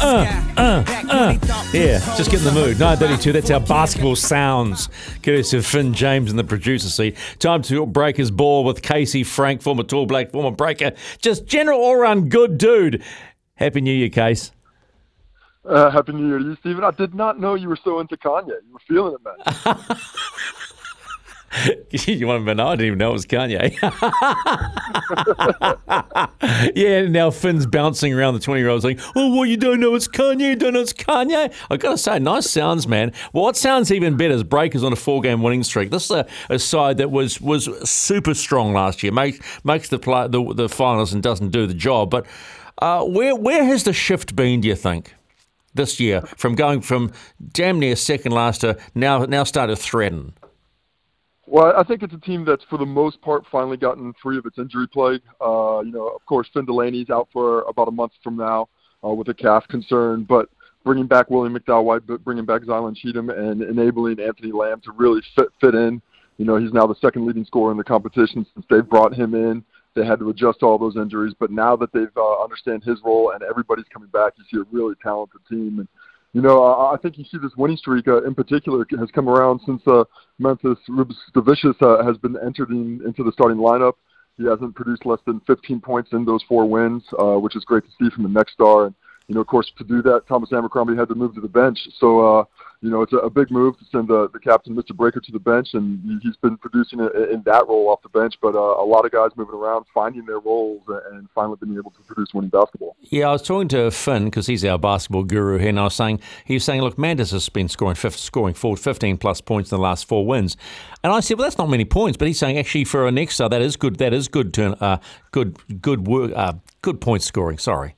Uh, Yeah, just get in the mood. 932, that's how basketball sounds. Courtesy of Finn James in the producer seat. Time to break his ball with Casey Frank, former tall black, former breaker. Just general all round good dude. Happy New Year, Case. Uh, Happy New Year to you, Stephen. I did not know you were so into Kanye. You were feeling it, man. you want to know? I didn't even know it was Kanye. yeah, now Finn's bouncing around the 20 year old saying, Oh, well, you don't know it's Kanye, you don't know it's Kanye. i got to say, nice sounds, man. Well, what sounds even better is Breakers on a four game winning streak. This is a, a, side that was was super strong last year, makes, makes the, play, the, the finals and doesn't do the job. But uh, where, where has the shift been, do you think? This year, from going from damn near second last to now, now start to threaten. Well, I think it's a team that's, for the most part, finally gotten free of its injury plague. Uh, you know, of course, Finn Delany's out for about a month from now uh, with a calf concern, but bringing back William McDowell White, bringing back Zylan Cheatham, and enabling Anthony Lamb to really fit fit in. You know, he's now the second leading scorer in the competition since they've brought him in. They had to adjust to all those injuries, but now that they've uh, understand his role and everybody's coming back, you see a really talented team. And you know, I, I think you see this winning streak uh, in particular has come around since uh, Memphis Rubes uh, has been entered in, into the starting lineup. He hasn't produced less than 15 points in those four wins, uh, which is great to see from the next star. And you know, of course, to do that, Thomas Abercrombie had to move to the bench. So, uh, you know, it's a, a big move to send the, the captain, Mr. Breaker, to the bench, and he's been producing in that role off the bench. But uh, a lot of guys moving around, finding their roles, and finally being able to produce winning basketball. Yeah, I was talking to Finn because he's our basketball guru here, and I was saying he was saying, look, Manders has been scoring fifth, scoring forward 15 plus points in the last four wins, and I said, well, that's not many points, but he's saying actually for a next star, that is good. That is good turn, uh, good good work, uh, good point scoring. Sorry.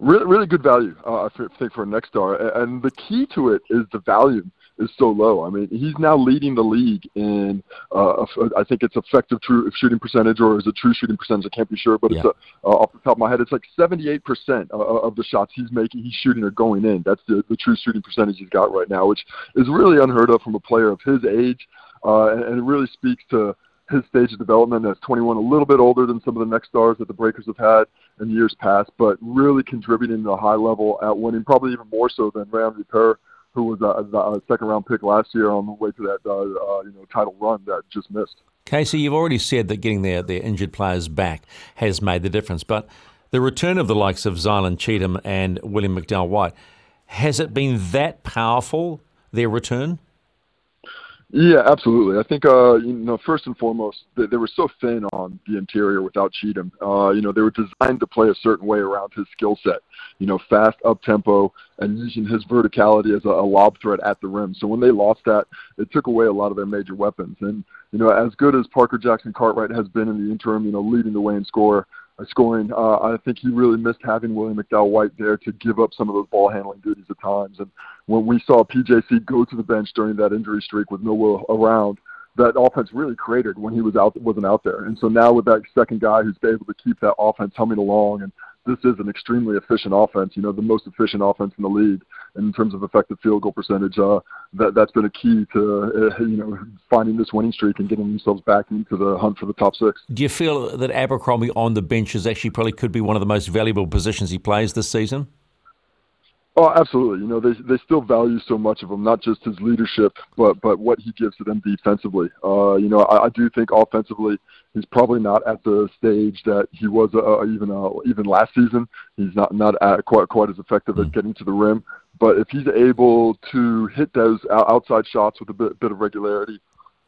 Really, really good value, uh, I think, for a next star. And the key to it is the value is so low. I mean, he's now leading the league in, uh, I think it's effective true shooting percentage or is it true shooting percentage? I can't be sure, but yeah. it's uh, uh, off the top of my head, it's like 78% of the shots he's making, he's shooting are going in. That's the, the true shooting percentage he's got right now, which is really unheard of from a player of his age. Uh, and, and it really speaks to his stage of development as 21, a little bit older than some of the next stars that the Breakers have had in years past, but really contributing to a high level at winning, probably even more so than Rayan Rupert, who was a, a, second round pick last year on the way to that uh, uh, you know title run that just missed. Casey, you've already said that getting their, their injured players back has made the difference, but the return of the likes of Zylan Cheatham and William McDowell White, has it been that powerful, their return? Yeah, absolutely. I think uh, you know first and foremost they, they were so thin on the interior without Cheatham. Uh, you know they were designed to play a certain way around his skill set. You know, fast up tempo and using his verticality as a, a lob threat at the rim. So when they lost that, it took away a lot of their major weapons. And you know, as good as Parker Jackson Cartwright has been in the interim, you know, leading the way in score, scoring. Uh, I think he really missed having William McDowell White there to give up some of those ball handling duties at times. And when we saw PJC go to the bench during that injury streak with no will around, that offense really cratered when he was out wasn't out there. And so now with that second guy who's able to keep that offense humming along and this is an extremely efficient offense. You know, the most efficient offense in the league in terms of effective field goal percentage. Uh, that that's been a key to uh, you know finding this winning streak and getting themselves back into the hunt for the top six. Do you feel that Abercrombie on the bench is actually probably could be one of the most valuable positions he plays this season? Oh, absolutely. You know, they they still value so much of him, not just his leadership, but but what he gives to them defensively. Uh, you know, I, I do think offensively, he's probably not at the stage that he was uh, even uh, even last season. He's not not at quite quite as effective at hmm. getting to the rim. But if he's able to hit those outside shots with a bit bit of regularity,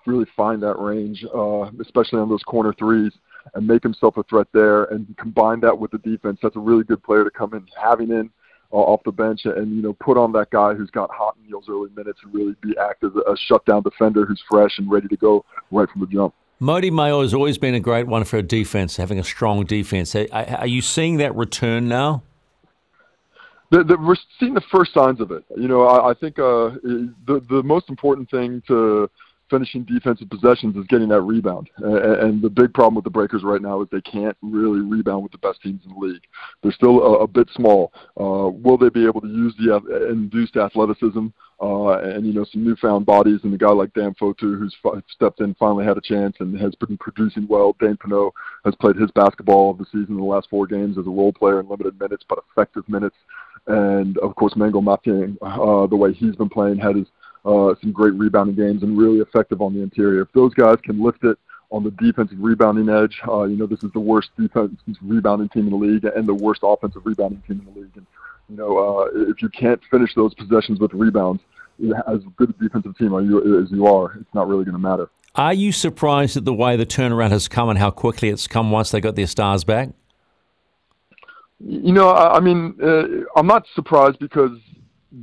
really find that range, uh, especially on those corner threes, and make himself a threat there, and combine that with the defense, that's a really good player to come in having in uh, off the bench and you know put on that guy who's got hot in those early minutes and really be active, a shutdown defender who's fresh and ready to go right from the jump. Mody Maor has always been a great one for a defense, having a strong defense. Are you seeing that return now? the, the, we're seeing the first signs of it. You know, I, I think uh, the the most important thing to finishing defensive possessions is getting that rebound. And, the big problem with the Breakers right now is they can't really rebound with the best teams in the league. They're still a, a bit small. Uh, will they be able to use the induced athleticism uh, and you know some newfound bodies and a guy like Dan Fotu who's f- stepped in, finally had a chance and has been producing well. Dane Pineau has played his basketball of the season in the last four games as a role player in limited minutes, but effective minutes. And of course, Mangok Mathiang, uh, the way he's been playing, had his uh, some great rebounding games and really effective on the interior. If those guys can lift it on the defensive rebounding edge, uh, you know this is the worst defensive rebounding team in the league and the worst offensive rebounding team in the league. And you know uh, if you can't finish those possessions with rebounds, as good a defensive team as you are, it's not really going to matter. Are you surprised at the way the turnaround has come and how quickly it's come once they got their stars back? You know, I, I mean, uh, I'm not surprised because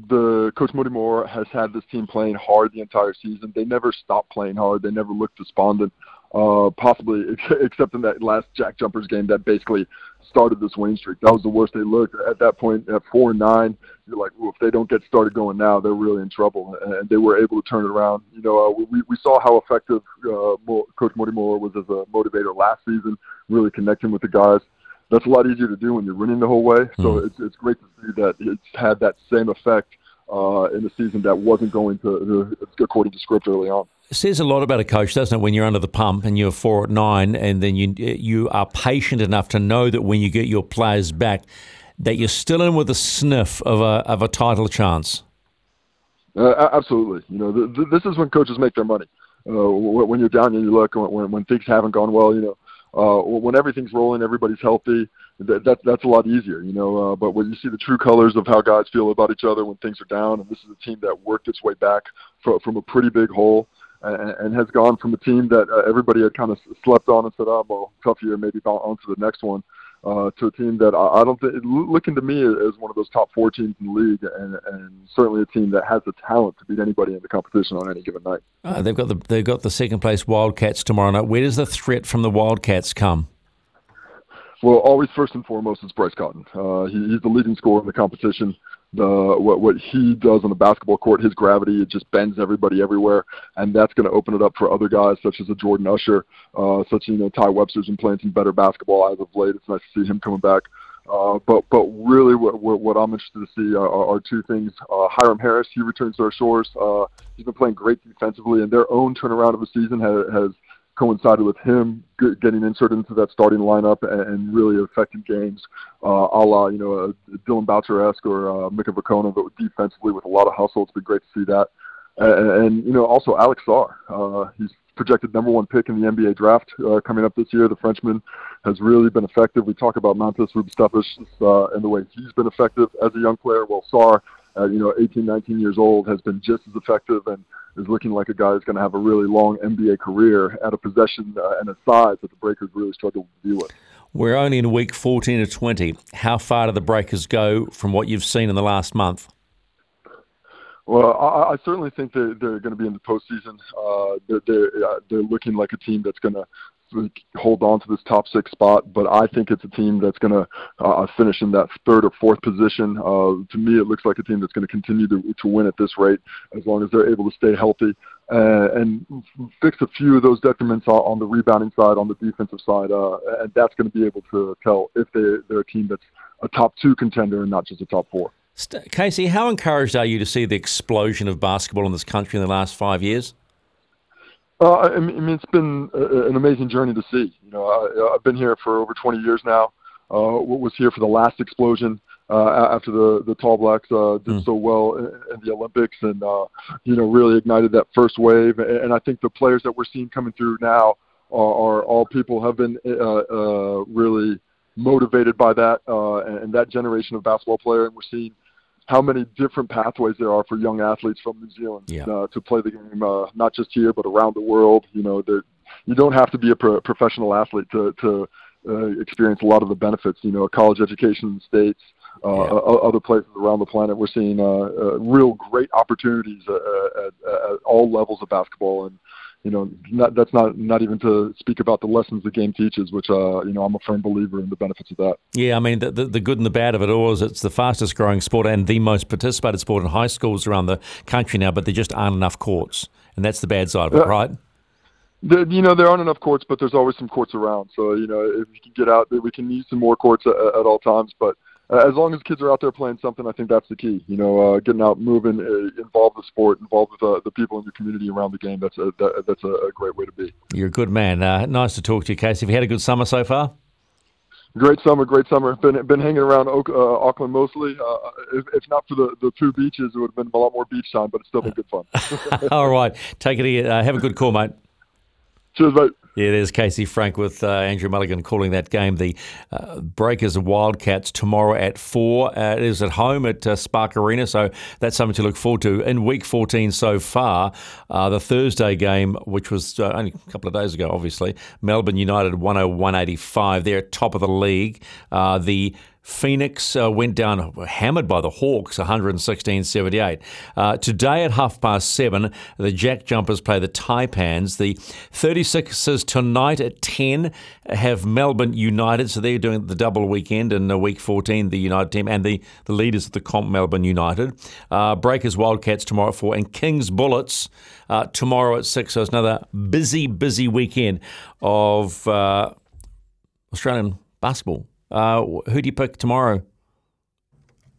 the coach Mody Maor has had this team playing hard the entire season. They never stopped playing hard. They never looked despondent. Uh, possibly except in that last Jack Jumpers game that basically started this winning streak. That was the worst they looked at that point. At four and nine, you're like, well, if they don't get started going now, they're really in trouble. And they were able to turn it around. You know, uh, we we saw how effective uh, Coach Mody Maor was as a motivator last season, really connecting with the guys that's a lot easier to do when you're winning the whole way. So mm. it's it's great to see that it's had that same effect uh, in the season that wasn't going to, to according to script early on. It says a lot about a coach, doesn't it? When you're under the pump and you're four at nine, and then you you are patient enough to know that when you get your players back, that you're still in with a sniff of a of a title chance. Uh, absolutely. You know, th- th- this is when coaches make their money. Uh, when you're down and you look, when, when things haven't gone well, you know, uh, when everything's rolling, everybody's healthy. That, that that's a lot easier, you know. Uh, but when you see the true colors of how guys feel about each other when things are down, and this is a team that worked its way back from, from a pretty big hole, and, and has gone from a team that uh, everybody had kind of slept on and said, "Oh, well, tough year, maybe on to the next one." uh, to a team that I, I don't think looking to me as one of those top four teams in the league, and, and certainly a team that has the talent to beat anybody in the competition on any given night. Uh, they've got the they've got the second place Wildcats tomorrow night. Where does the threat from the Wildcats come? Well, always first and foremost is Bryce Cotton. Uh, he, he's the leading scorer in the competition the what what he does on the basketball court, his gravity, it just bends everybody everywhere, and that's going to open it up for other guys such as a Jordan Usher, uh, such as you know Ty Webster's been playing some better basketball as of late. It's nice to see him coming back. Uh, but but really, what, what, what I'm interested to see are, are two things. Uh, Hyrum Harris, he returns to our shores. Uh, he's been playing great defensively, and their own turnaround of the season has, has coincided with him getting inserted into that starting lineup and, really affecting games, uh, a la you know a Dillon Boucher-esque or uh, Mika but defensively with a lot of hustle. It's been great to see that, and, and you know also Alex Sarr. Uh, he's projected number one pick in the NBA draft uh, coming up this year. The Frenchman has really been effective. We talk about Mantas Rubstavicius uh, and the way he's been effective as a young player. Well, Sarr, uh, you know, 18, 19 years old, has been just as effective and is looking like a guy who's going to have a really long NBA career at a possession uh, and a size that the Breakers really struggle to deal with. We're only in week 14 or 20. How far do the Breakers go from what you've seen in the last month? Well, I, I certainly think they're, they're going to be in the postseason. Uh, they're, they're, uh, they're looking like a team that's going to hold on to this top six spot, but I think it's a team that's going to uh, finish in that third or fourth position. Uh, to me, it looks like a team that's going to continue to, to win at this rate as long as they're able to stay healthy uh, and fix a few of those detriments on, on the rebounding side, on the defensive side, uh, and that's going to be able to tell if they, they're a team that's a top two contender and not just a top four. Casey, how encouraged are you to see the explosion of basketball in this country in the last five years? Uh, I mean, it's been an amazing journey to see. You know, I, I've been here for over 20 years now. Uh, was here for the last explosion uh, after the the Tall Blacks uh, did mm. so well in, in the Olympics, and uh, you know, really ignited that first wave. And, and I think the players that we're seeing coming through now are, are all people have been uh, uh, really motivated by that uh, and, and that generation of basketball player, and we're seeing how many different pathways there are for young athletes from New Zealand yeah. uh, to play the game, uh, not just here but around the world. You know, you don't have to be a pro- professional athlete to to uh, experience a lot of the benefits. You know, a college education in the states, uh, yeah. other places around the planet. We're seeing uh, uh, real great opportunities uh, at, at all levels of basketball, and you know, not, that's not not even to speak about the lessons the game teaches, which uh, you know I'm a firm believer in the benefits of that. Yeah, I mean the, the, the good and the bad of it all is it's the fastest growing sport and the most participated sport in high schools around the country now, but there just aren't enough courts, and that's the bad side of it, Yeah. right? The, you know, there aren't enough courts, but there's always some courts around. So you know, if we can get out, we can use some more courts at, at all times. But as long as kids are out there playing something, I think that's the key. You know, uh, getting out, moving, uh, involved with the sport, involved with uh, the people in your community around the game. That's a that, that's a, great way to be. You're a good man. Uh, nice to talk to you, Casey. Have you had a good summer so far? Great summer, great summer. Been been hanging around Oak, uh, Auckland mostly. Uh, if, if not for the, the two beaches, it would have been a lot more beach time, but it's still been good fun. all right, take it easy. Uh, have a good call, mate. Cheers, mate. Yeah, there's Casey Frank with uh, Andrew Mulligan calling that game. The uh, Breakers and Wildcats tomorrow at 4. Uh, it is at home at uh, Spark Arena, so that's something to look forward to. In week 14 so far, uh, the Thursday game, which was uh, only a couple of days ago, obviously, Melbourne United 101.85. They're at top of the league. The Phoenix uh, went down hammered by the Hawks, 116-78. Uh, today at half past seven, the Jack Jumpers play the Taipans. The 36ers tonight at 10 have Melbourne United, so they're doing the double weekend in uh, week 14, the United team, and the, the leaders of the comp, Melbourne United. Uh, Breakers Wildcats tomorrow at 4, and Kings Bullets uh, tomorrow at 6. So it's another busy, busy weekend of Australian basketball. Uh, who do you pick tomorrow?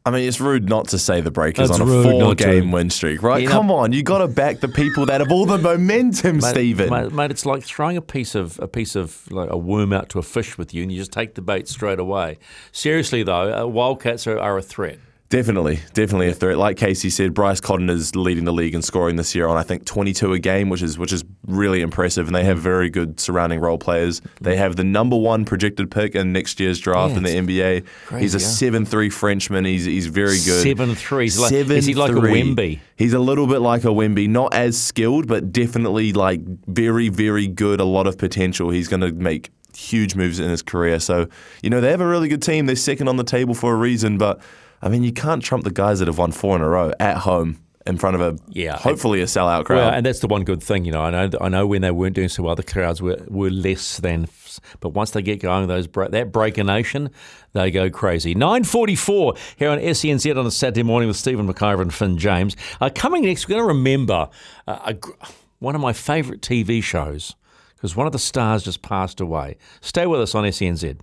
I mean, it's rude not to say the Breakers That's on a four-game win streak, right? Know- Come on, you got to back the people that have all the momentum, Stephen. Mate, mate, it's like throwing a piece of a piece of like a worm out to a fish with you, and you just take the bait straight away. Seriously though, uh, Wildcats are, are a threat. Definitely, definitely a threat. Like Casey said, Bryce Cotton is leading the league in scoring this year on I think 22 a game, which is which is really impressive. And they have very good surrounding role players. They have the number one projected pick in next year's draft Yeah, in the NBA. he's a yeah. seven three Frenchman. He's he's very good. Seven three. He's like- is he like a 7'3". Wemby? He's a little bit like a Wemby, not as skilled, but definitely like very very good. A lot of potential. He's going to make huge moves in his career. So you know they have a really good team. They're second on the table for a reason, but. I mean, you can't trump the guys that have won four in a row at home in front of a Yeah, hopefully a sellout crowd. Well, and that's the one good thing, you know. I know, I know when they weren't doing so well, the crowds were, were less than. But once they get going, those break, that breaker nation, they go crazy. Nine forty four here on SENZ on a Saturday morning with Stephen McIver and Finn James. Uh, coming next, we're going to remember uh, a, one of my favourite TV shows because one of the stars just passed away. Stay with us on SENZ.